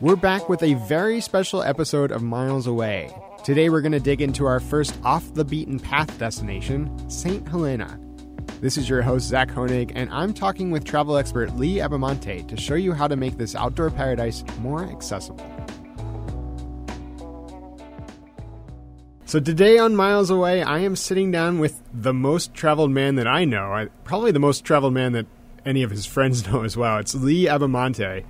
We're back with a very special episode of Miles Away. Today we're going to dig into our first off the beaten path destination, St. Helena. This is your host, Zach Honig, and I'm talking with travel expert Lee Abbamonte to show you how to make this outdoor paradise more accessible. So today on Miles Away, I am sitting down with the most traveled man that I know, probably the most traveled man that any of his friends know as well. It's Lee Abbamonte.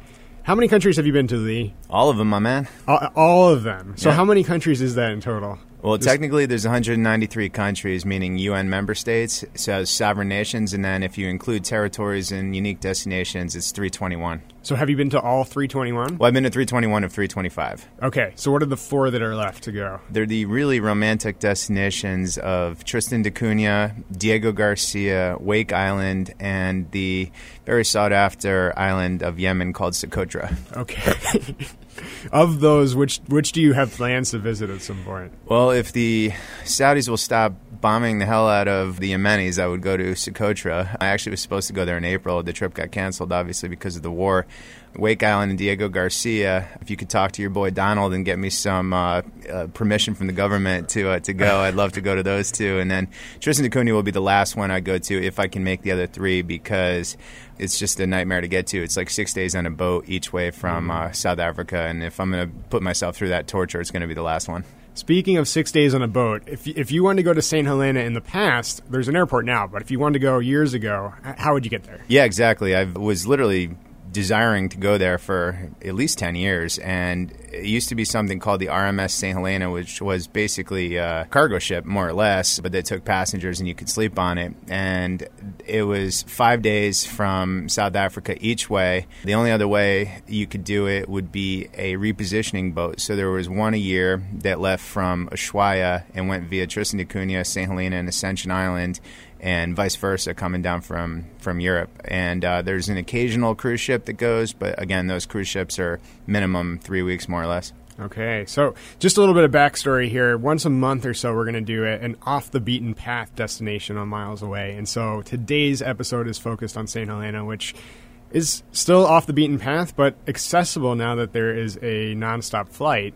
How many countries have you been to, Lee? All of them, my man. All, all of them. So Yeah. how many countries is that in total? Well, Just- technically, there's 193 countries, meaning UN member states, so sovereign nations, and then if you include territories and unique destinations, it's 321. So have you been to all 321? Well, I've been to 321 of 325. Okay, so what are the four that are left to go? They're the really romantic destinations of Tristan da Cunha, Diego Garcia, Wake Island, and the very sought after island of Yemen called Socotra. Okay. of those, which which do you have plans to visit at some point? Well, if the Saudis will stop bombing the hell out of the Yemenis, I would go to Socotra. I actually was supposed to go there in April. The trip got canceled, obviously, because of the war. Wake Island and Diego Garcia. If you could talk to your boy Donald and get me some uh, uh, permission from the government to uh, to go, I'd love to go to those two. And then Tristan da Cunha will be the last one I go to if I can make the other three because it's just a nightmare to get to. It's like six days on a boat each way from uh, South Africa, and if I'm going to put myself through that torture, it's going to be the last one. Speaking of six days on a boat, if if you wanted to go to St. Helena in the past, there's an airport now. But if you wanted to go years ago, how would you get there? Yeah, exactly. I was literally desiring to go there for at least 10 years and it used to be something called the RMS St. Helena which was basically a cargo ship more or less but they took passengers and you could sleep on it and it was 5 days from South Africa each way the only other way you could do it would be a repositioning boat so there was one a year that left from Ushuaia and went via Tristan da Cunha St. Helena and Ascension Island and vice versa coming down from from Europe. And uh, there's an occasional cruise ship that goes, but again, those cruise ships are minimum three weeks more or less. Okay, so just a little bit of backstory here. Once a month or so, we're going to do an off the beaten path destination on Miles Away. And so today's episode is focused on St. Helena, which is still off the beaten path, but accessible now that there is a nonstop flight.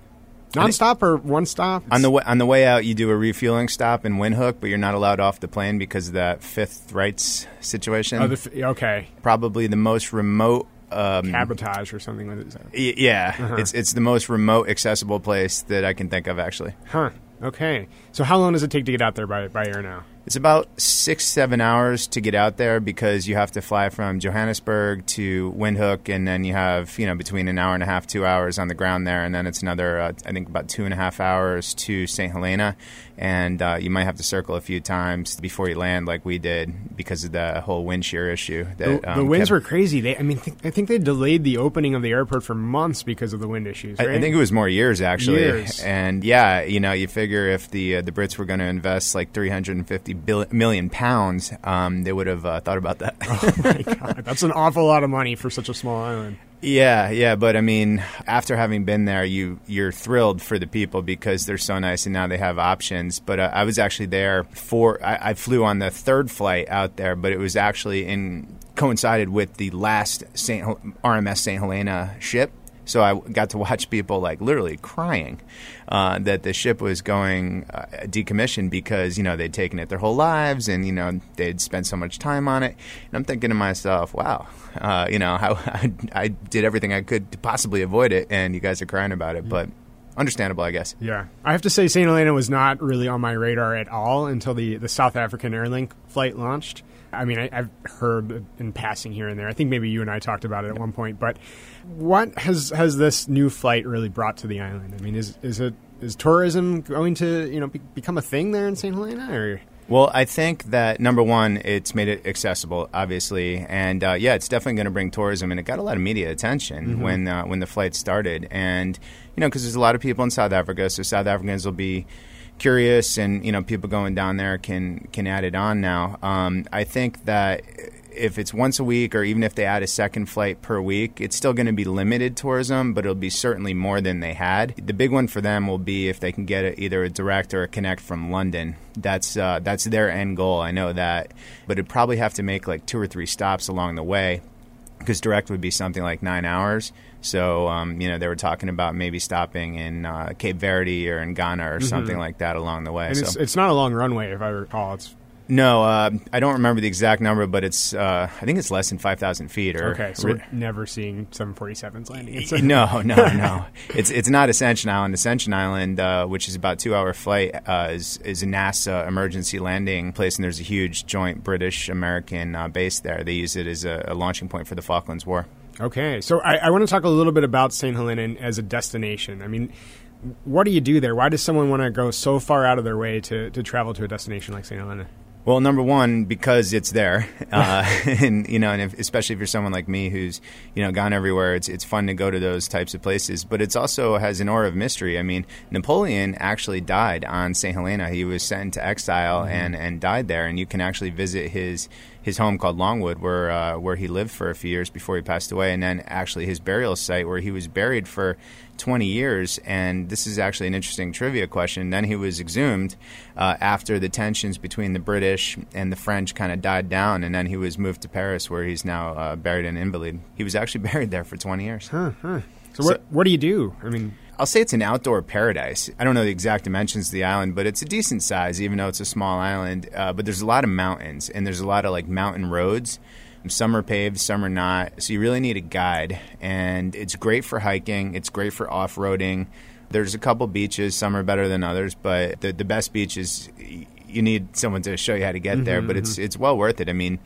Nonstop or one stop? On the way, on the way out, you do a refueling stop in Windhoek, but you're not allowed off the plane because of that fifth rights situation. Oh, the f- okay, Probably the most remote. Um, cabotage or something like that. y- yeah, Uh-huh. it's it's the most remote accessible place that I can think of actually. Huh. Okay. So how long does it take to get out there by by air now? It's about six, seven hours to get out there because you have to fly from Johannesburg to Windhoek, and then you have you know between an hour and a half, two hours on the ground there, and then it's another, uh, I think, about two and a half hours to St. Helena, and uh, you might have to circle a few times before you land, like we did, because of the whole wind shear issue. That, The, um, the winds kept- were crazy. They, I mean, th- I think they delayed the opening of the airport for months because of the wind issues. I, I think it was more years actually, Years. and yeah, you know, you figure if the uh, the Brits were going to invest like 350 million pounds, um, they would have uh, thought about that. oh my god, that's an awful lot of money for such a small island. Yeah, yeah, but I mean, after having been there, you you're thrilled for the people because they're so nice, and now they have options. But uh, I was actually there for I, I flew on the third flight out there, but it was actually in coincided with the last Saint RMS Saint Helena ship. So I got to watch people like literally crying uh, that the ship was going uh, decommissioned because you know they'd taken it their whole lives and you know they'd spent so much time on it. And I'm thinking to myself, wow, uh, you know how I, I did everything I could to possibly avoid it, and you guys are crying about it, but understandable, I guess. Yeah, I have to say, Saint Helena was not really on my radar at all until the the South African Airlink flight launched. I mean, I, I've heard in passing here and there. I think maybe you and I talked about it at one point. But what has has this new flight really brought to the island? I mean, is is it is tourism going to you know be, become a thing there in Saint Helena? Or Well, I think that number one, it's made it accessible, obviously, and uh, yeah, it's definitely going to bring tourism, and it got a lot of media attention Mm-hmm. when uh, when the flight started, and you know, because there's a lot of people in South Africa, so South Africans will be curious, and you know, people going down there can can add it on now. Um, I think that if it's once a week or even if they add a second flight per week, it's still going to be limited tourism, but it'll be certainly more than they had. The big one for them will be if they can get a, either a direct or a connect from London. That's uh, that's their end goal. I know that, but it'd probably have to make like two or three stops along the way because direct would be something like nine hours. So um, you know they were talking about maybe stopping in uh, Cape Verde or in Ghana or something like that along the way. And so. it's, it's not a long runway, if I recall. It's No, uh, I don't remember the exact number, but it's uh, I think it's less than five thousand feet. Or okay. So we're never seeing 747s landing. No, no, no. It's it's not Ascension Island. Ascension Island, uh, which is about two hour flight, uh, is is a NASA emergency landing place, and there's a huge joint British American uh, base there. They use it as a, a launching point for the Falklands War. Okay, so I, I want to talk a little bit about St. Helena as a destination. I mean, what do you do there? Why does someone want to go so far out of their way to, to travel to a destination like St. Helena? Well, number one, because it's there, uh, and you know, and if, especially if you're someone like me who's you know gone everywhere, it's it's fun to go to those types of places. But it's also has an aura of mystery. I mean, Napoleon actually died on Saint Helena. He was sent into exile and and died there, and you can actually visit his his home called Longwood, where uh, where he lived for a few years before he passed away, and then actually his burial site where he was buried for 20 years. And this is actually an interesting trivia question. Then he was exhumed uh, after the tensions between the British and the French kind of died down, and then he was moved to Paris, where he's now uh, buried in Invalides. He was actually buried there for 20 years. Huh, huh. So, what what do you do? I mean, I'll say it's an outdoor paradise. I don't know the exact dimensions of the island, but it's a decent size, even though it's a small island. Uh, but there's a lot of mountains, and there's a lot of like mountain roads. Some are paved, some are not. So you really need a guide, and it's great for hiking. It's great for off roading. There's a couple beaches. Some are better than others, but the the best beaches y- you need someone to show you how to get there. But it's it's well worth it. I mean.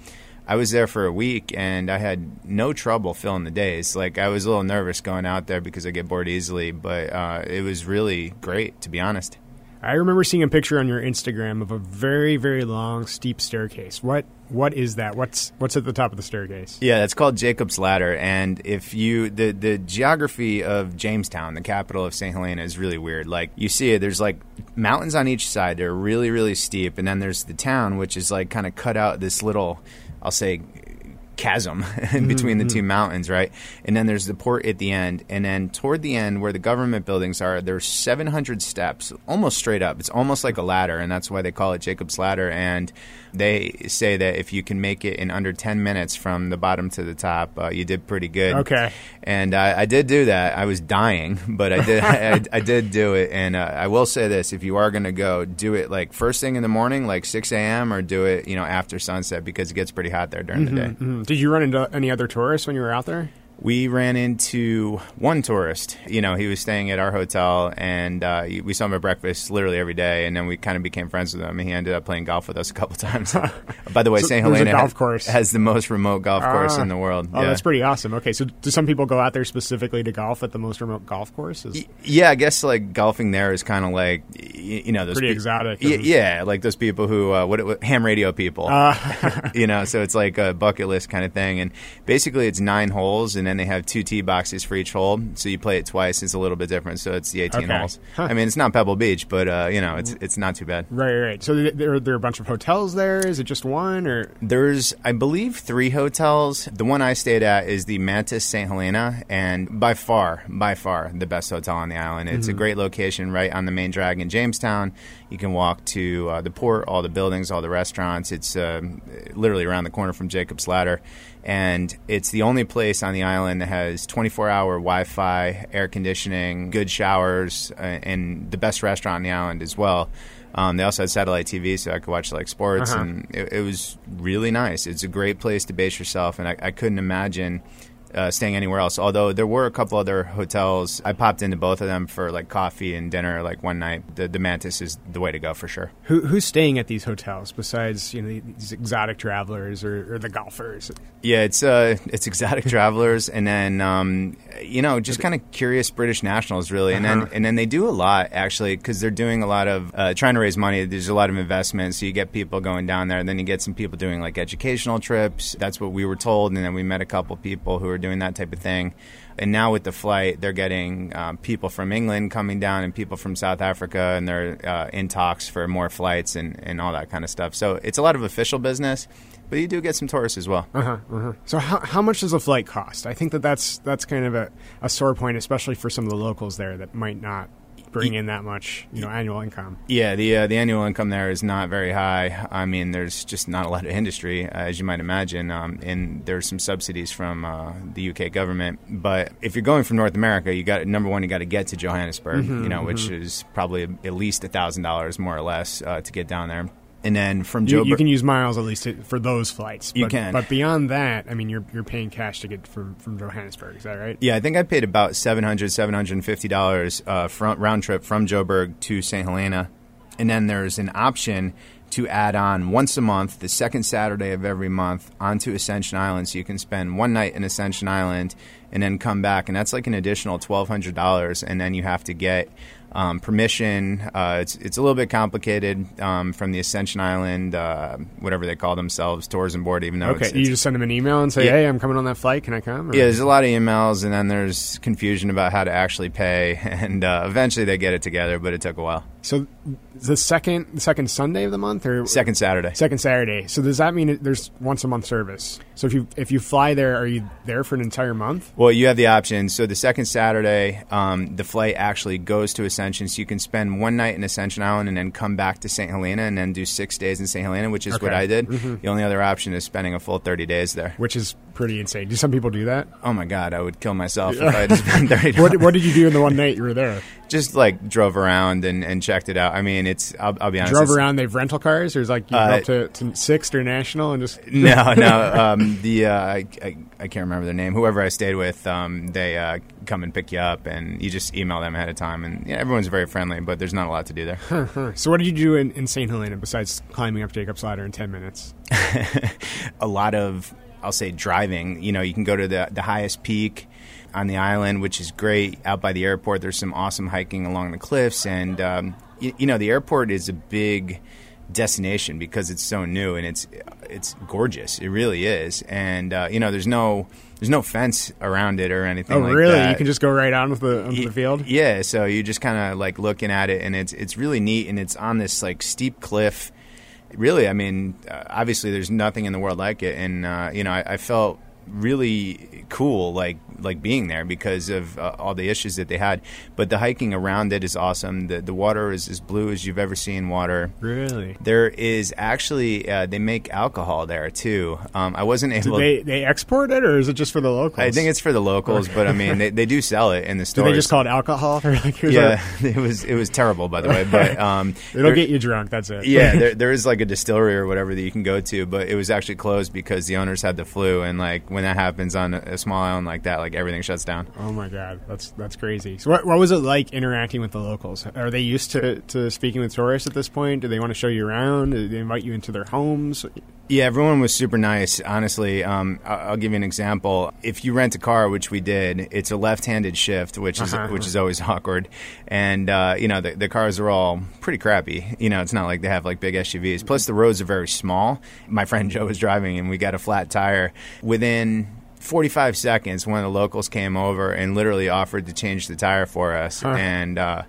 I was there for a week and I had no trouble filling the days. Like I was a little nervous going out there because I get bored easily, but uh, it was really great to be honest. I remember seeing a picture on your Instagram of a very very long steep staircase. What what is that? What's what's at the top of the staircase? Yeah, it's called Jacob's Ladder, and if you the the geography of Jamestown, the capital of St. Helena, is really weird. Like you see it, there's like mountains on each side. They're really really steep, and then there's the town, which is like kind of cut out this little, I'll say, chasm in between the two mountains, right? And then there's the port at the end, and then toward the end, where the government buildings are, there's 700 steps, almost straight up. It's almost like a ladder, and that's why they call it Jacob's Ladder. And they say that if you can make it in under 10 minutes from the bottom to the top, uh, you did pretty good. Okay. And I, I did do that. I was dying, but I did. I, I did do it. And uh, I will say this: if you are going to go, do it like first thing in the morning, like 6 a.m., or do it, you know, after sunset because it gets pretty hot there during the day. Mhm. Did you run into any other tourists when you were out there? We ran into one tourist. You know, he was staying at our hotel, and uh, we saw him at breakfast literally every day. And then we kind of became friends with him. And he ended up playing golf with us a couple times. By the way, So St. Helena golf ha- course. has the most remote golf course Ah. in the world. Oh, yeah. that's pretty awesome. Okay, so do some people go out there specifically to golf at the most remote golf courses? Y- Yeah, I guess like golfing there is kind of like y- you know those Pretty pe- exotic. Y- yeah, like those people who uh, what, what ham radio people. Ah. you know, so it's like a bucket list kind of thing, and basically it's nine holes, and then they have two tee boxes for each hole, so you play it twice. It's a little bit different, so it's the eighteen Okay. holes. Huh. I mean, it's not Pebble Beach, but uh, you know, it's it's not too bad. Right, right, right. So th- there, are there a bunch of hotels there? Is it just one or? There's, I believe, three hotels. The one I stayed at is the Mantis St. Helena, and by far, by far, the best hotel on the island. It's a great location right on the main drag in Jamestown. You can walk to uh, the port, all the buildings, all the restaurants. It's um literally around the corner from Jacob's Ladder. And it's the only place on the island that has 24 hour Wi Fi, air conditioning, good showers, uh, and the best restaurant on the island as well. Um, they also had satellite TV, so I could watch like sports, Uh-huh. and it, it was really nice. It's a great place to base yourself, and I, I couldn't imagine uh, staying anywhere else. Although there were a couple other hotels, I popped into both of them for like coffee and dinner like one night. The, the Mantis is the way to go for sure. Who, who's staying at these hotels besides you know these exotic travelers or, or the golfers? Yeah, it's uh, it's exotic travelers, and then um, you know just kind of curious British nationals, really, and Uh-huh. then and then they do a lot actually because they're doing a lot of uh, trying to raise money. There's a lot of investment, so you get people going down there, and then you get some people doing like educational trips. That's what we were told, and then we met a couple people who are doing that type of thing. And now with the flight, they're getting um, people from England coming down and people from South Africa, and they're uh, in talks for more flights and, and all that kind of stuff. So it's a lot of official business, but you do get some tourists as well. Uh-huh, uh-huh. So how, how much does a flight cost? I think that that's that's kind of a, a sore point, especially for some of the locals there that might not bring in that much you know annual income. Yeah, the uh, the annual income there is not very high. I mean, there's just not a lot of industry, uh, as you might imagine, um, and there's some subsidies from uh, the UK government. But if you're going from North America, you got number one, you got to get to Johannesburg, you know, which is probably at least a thousand dollars more or less uh, to get down there. And then from You, Joburg, you can use miles at least to, for those flights. You but, can. but beyond that, I mean, you're you're paying cash to get from from Johannesburg. Is that right? Yeah, I think I paid about $700, $750 uh, front, round trip from Joburg to St. Helena. And then there's an option to add on once a month, the second Saturday of every month, onto Ascension Island. So you can spend one night in Ascension Island and then come back. And that's like an additional $1,200. And then you have to get um, permission. Uh, it's, it's a little bit complicated um, from the Ascension Island, uh, whatever they call themselves, tourism board, even though Okay, it's, you it's just send them an email and say, Yeah. "Hey, I'm coming on that flight. Can I come?" Or- yeah, there's a lot of emails, and then there's confusion about how to actually pay, and uh, eventually they get it together, but it took a while. So the second the second Sunday of the month or Second Saturday. second Saturday. So does that mean it, there's once a month service? So if you if you fly there, are you there for an entire month? Well, you have the option. So the second Saturday, um, the flight actually goes to Ascension, so you can spend one night in Ascension Island and then come back to St. Helena and then do six days in St. Helena, which is what I did. The only other option is spending a full 30 days there. Which is pretty insane. Do some people do that? Oh my God, I would kill myself if I had spend 30. What, what did you do in the one night you were there? Just like drove around and, and checked it out. I mean, it's, I'll, I'll be honest. Drove around. They have rental cars, There's like you Uh, go up to, to Sixt or National and just no, no. Um, the uh, I, I, I can't remember their name. Whoever I stayed with, um, they uh, come and pick you up, and you just email them ahead of time. And yeah, everyone's very friendly, but there's not a lot to do there. So what did you do in, in St. Helena besides climbing up Jacob's Ladder in ten minutes? a lot of I'll say driving. You know, you can go to the the highest peak on the island, which is great. Out by the airport, there's some awesome hiking along the cliffs, and um, you, you know, the airport is a big destination because it's so new and it's it's gorgeous. It really is, and uh, you know, there's no there's no fence around it or anything. Oh, like really? that. You can just go right on with the onto the field. Yeah, so you just kind of like looking at it, and it's it's really neat, and it's on this like steep cliff. Really, I mean, uh, obviously, there's nothing in the world like it, and uh, you know, I, I felt really cool like like being there because of uh, all the issues that they had. But the hiking around it is awesome. The the water is as blue as you've ever seen water. Really? There is actually uh, they make alcohol there too. Um, I wasn't able. they they export it, or is it just for the locals? I think it's for the locals, but I mean, they, they do sell it in the Do stores. they just call it alcohol? Like, yeah, our- it was it was terrible, by the way. But um, it'll there- get you drunk. That's it. yeah, there, there is like a distillery or whatever that you can go to, but it was actually closed because the owners had the flu, and like when that happens on a, small island like that, like everything shuts down. Oh my god, that's that's crazy. So what what was it like interacting with the locals? Are they used to, to speaking with tourists at this point? Do they want to show you around? Do they invite you into their homes? Yeah, everyone was super nice. Honestly, um, I'll, I'll give you an example. If you rent a car, which we did, it's a left-handed shift, which is Uh-huh. which is always awkward. And uh, you know, the, the cars are all pretty crappy. You know, it's not like they have like big SUVs. Plus, the roads are very small. My friend Joe was driving, and we got a flat tire within. 45 seconds, one of the locals came over and literally offered to change the tire for us. Huh. And uh,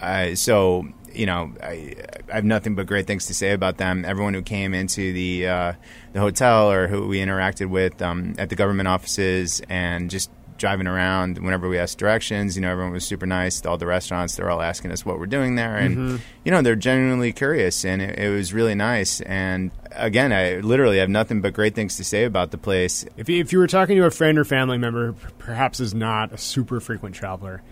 I, so, you know, I, I have nothing but great things to say about them. Everyone who came into the uh, the hotel or who we interacted with um, at the government offices and just driving around whenever we asked directions, you know, everyone was super nice. All the restaurants, they're all asking us what we're doing there, and mm-hmm. you know, they're genuinely curious, and it, it was really nice. And again, I literally have nothing but great things to say about the place. If you, if you were talking to a friend or family member, perhaps is not a super frequent traveler,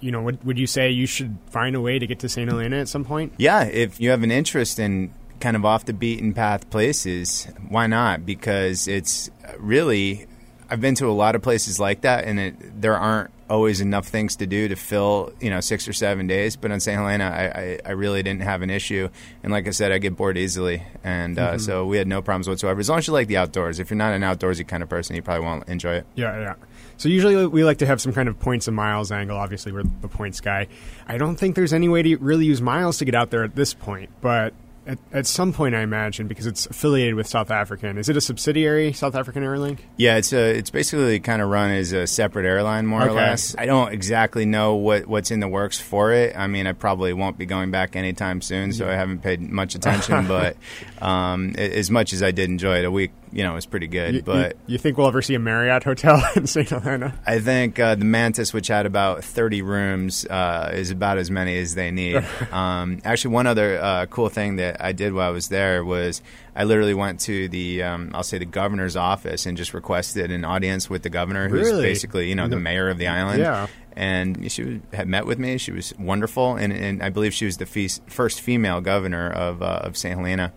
you know, would, would you say you should find a way to get to St. Helena at some point? Yeah, if you have an interest in kind of off the beaten path places, why not? Because it's really, I've been to a lot of places like that, and it, there aren't always enough things to do to fill you know six or seven days. But on St. Helena, I, I, I really didn't have an issue, and like I said, I get bored easily, and uh, so we had no problems whatsoever. As long as you like the outdoors, if you're not an outdoorsy kind of person, you probably won't enjoy it. Yeah, yeah. So usually we like to have some kind of points and miles angle. Obviously, we're the points guy. I don't think there's any way to really use miles to get out there at this point, but at, at some point, I imagine, because it's affiliated with South African. Is it a subsidiary, South African Airlink? Yeah, it's a, it's basically kind of run as a separate airline, more or less. I don't exactly know what, what's in the works for it. I mean, I probably won't be going back anytime soon, so I haven't paid much attention. but um, as much as I did enjoy it, a week, you know, it was pretty good. You- but you, you think we'll ever see a Marriott hotel in St. Helena? I think uh, the Mantis, which had about 30 rooms, uh, is about as many as they need. um, actually, one other uh, cool thing that I did while I was there was I literally went to the, um, I'll say, the governor's office and just requested an audience with the governor, who's Really? basically, you know, the mayor of the island. Yeah. And she was- had met with me. She was wonderful, and, and I believe she was the first female governor of uh, of St. Helena.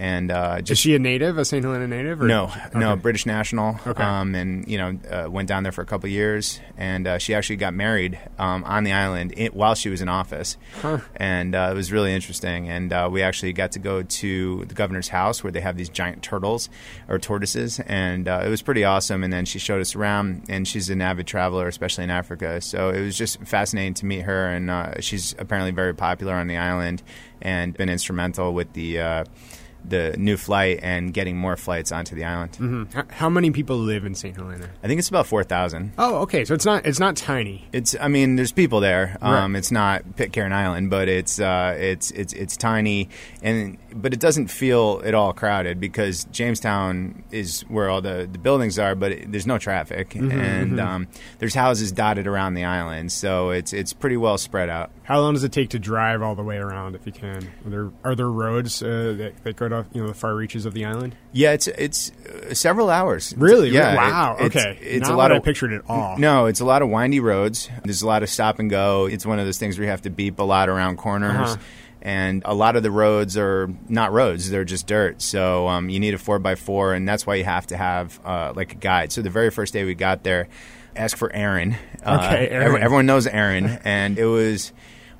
And uh, Is she a native, a St. Helena native? Or? no, no, Okay. British national. Okay. Um, and you know, uh, went down there for a couple of years, and uh, she actually got married um, on the island i while she was in office, Huh. and uh, it was really interesting. And uh, we actually got to go to the governor's house where they have these giant turtles or tortoises, and uh, it was pretty awesome. And then she showed us around, and she's an avid traveler, especially in Africa. So it was just fascinating to meet her, and uh, she's apparently very popular on the island, and been instrumental with the. The new flight and getting more flights onto the island. H- How many people live in St. Helena? I think it's about four thousand. Oh, okay. So it's not it's not tiny. It's I mean, there's people there. Um, Right. It's not Pitcairn Island, but it's uh, it's it's it's tiny, and but it doesn't feel at all crowded because Jamestown is where all the, the buildings are, but it, there's no traffic, and Um, there's houses dotted around the island, so it's it's pretty well spread out. How long does it take to drive all the way around if you can? Are there are there roads uh, that, that go to you know the far reaches of the island? Yeah, it's it's uh, several hours. Really? Yeah. Wow. it- it's- okay. It's Not a lot what of I pictured at all. No, it's a lot of windy roads. There's a lot of stop and go. It's one of those things where you have to beep a lot around corners. Uh-huh. And a lot of the roads are not roads; they're just dirt. So um, you need a four by four, and that's why you have to have uh, like a guide. So the very first day we got there, ask for Aaron. Uh, Okay, Aaron. everyone knows Aaron, and it was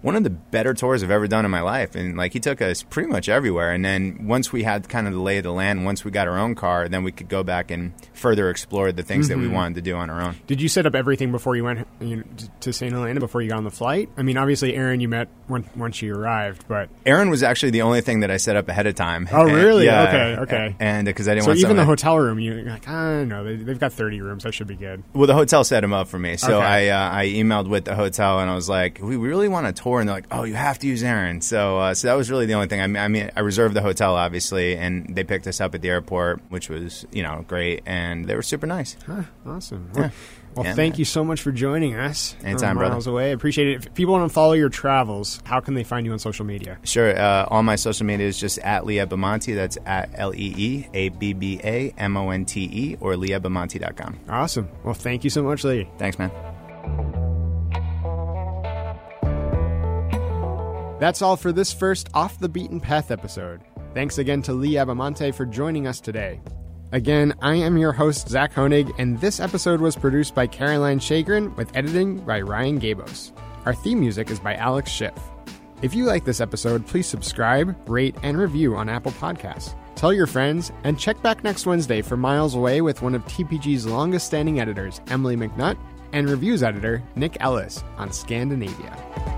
one of the better tours I've ever done in my life. And like he took us pretty much everywhere. And then once we had kind of the lay of the land, once we got our own car, then we could go back and further explore the things Mm-hmm. that we wanted to do on our own. Did you set up everything before you went you know, to St. Helena before you got on the flight? I mean, obviously, Aaron, you met when, once you arrived, but Aaron was actually the only thing that I set up ahead of time. Oh, And- really? yeah, Okay, okay. And because I didn't so want even the hotel room, you're like, I don't know, they, they've got thirty rooms. I should be good. Well, the hotel set him up for me, so Okay. I uh, I emailed with the hotel and I was like, "We really want a tour," and they're like, "Oh, you have to use Aaron." So uh, so that was really the only thing. I mean, I mean, I reserved the hotel obviously, and they picked us up at the airport, which was you know great, and they were super nice. Huh, awesome. Well, well, Yeah, thank man. you so much for joining us. Anytime, We're brother. miles away. Appreciate it. If people want to follow your travels, how can they find you on social media? Sure. Uh, all my social media is just at Lee Abbamonte. That's at L E E A B B A M O N T E or leeabbamonte.com. Awesome. Well, thank you so much, Lee. Thanks, man. That's all for this first Off the Beaten Path episode. Thanks again to Lee Abbamonte for joining us today. Again, I am your host, Zach Honig, and this episode was produced by Caroline Shagrin with editing by Ryan Gabos. Our theme music is by Alex Schiff. If you like this episode, please subscribe, rate, and review on Apple Podcasts. Tell your friends, and check back next Wednesday for Miles Away with one of TPG's longest standing editors, Emily McNutt, and reviews editor, Nick Ellis, on Scandinavia.